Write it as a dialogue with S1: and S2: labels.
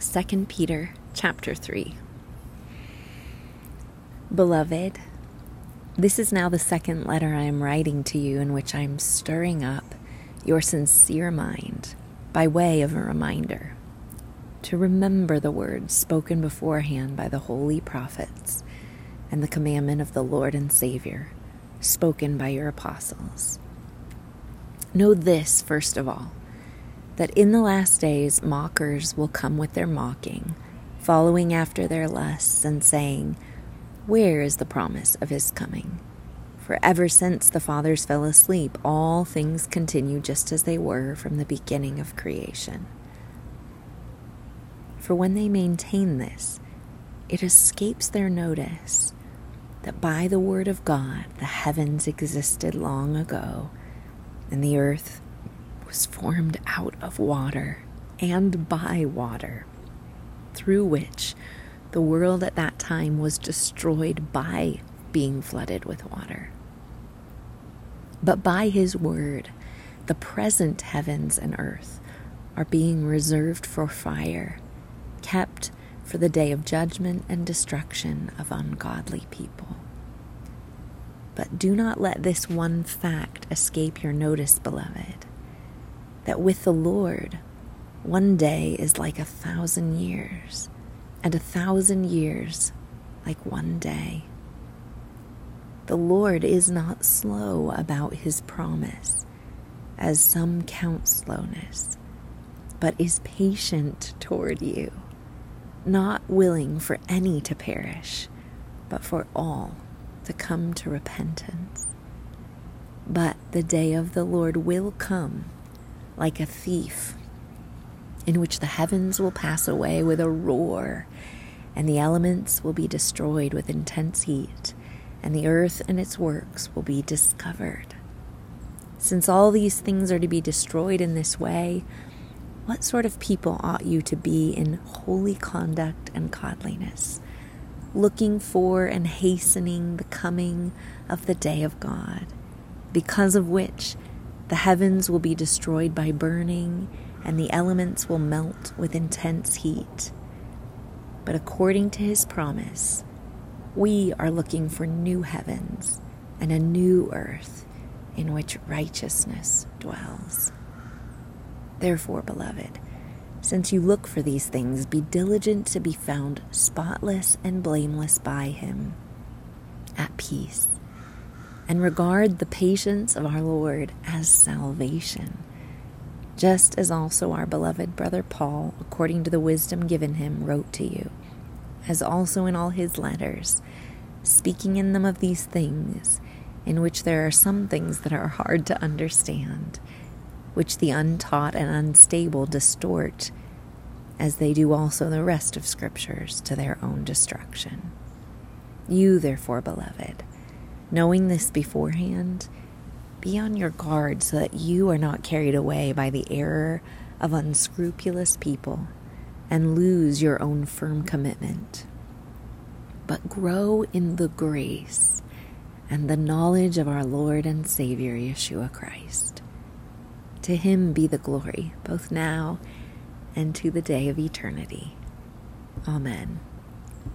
S1: 2 Peter chapter 3. Beloved, this is now the second letter I am writing to you in which I am stirring up your sincere mind by way of a reminder to remember the words spoken beforehand by the holy prophets and the commandment of the Lord and Savior spoken by your apostles. Know this, first of all, that in the last days mockers will come with their mocking, following after their lusts and saying, where is the promise of his coming? For ever since the fathers fell asleep, all things continue just as they were from the beginning of creation. For when they maintain this, it escapes their notice that by the word of God the heavens existed long ago, and the earth was formed out of water and by water, through which the world at that time was destroyed by being flooded with water. But by his word, the present heavens and earth are being reserved for fire, kept for the day of judgment and destruction of ungodly people. But do not let this one fact escape your notice, beloved, that with the Lord, one day is like a thousand years and a thousand years like one day. The Lord is not slow about his promise, as some count slowness, but is patient toward you, not willing for any to perish, but for all to come to repentance. But the day of the Lord will come like a thief in which the heavens will pass away with a roar, and the elements will be destroyed with intense heat, and the earth and its works will be discovered. Since all these things are to be destroyed in this way, what sort of people ought you to be in holy conduct and godliness, looking for and hastening the coming of the day of God, because of which the heavens will be destroyed by burning and the elements will melt with intense heat. But according to his promise, we are looking for new heavens and a new earth in which righteousness dwells. Therefore, beloved, since you look for these things, be diligent to be found spotless and blameless by him, at peace, and regard the patience of our Lord as salvation just as also our beloved brother Paul, according to the wisdom given him, wrote to you, as also in all his letters, speaking in them of these things, in which there are some things that are hard to understand, which the untaught and unstable distort, as they do also the rest of Scriptures, to their own destruction. You, therefore, beloved, knowing this beforehand, be on your guard so that you are not carried away by the error of unscrupulous people and lose your own firm commitment. But grow in the grace and the knowledge of our Lord and Savior Yeshua Christ. To him be the glory, both now and to the day of eternity. Amen.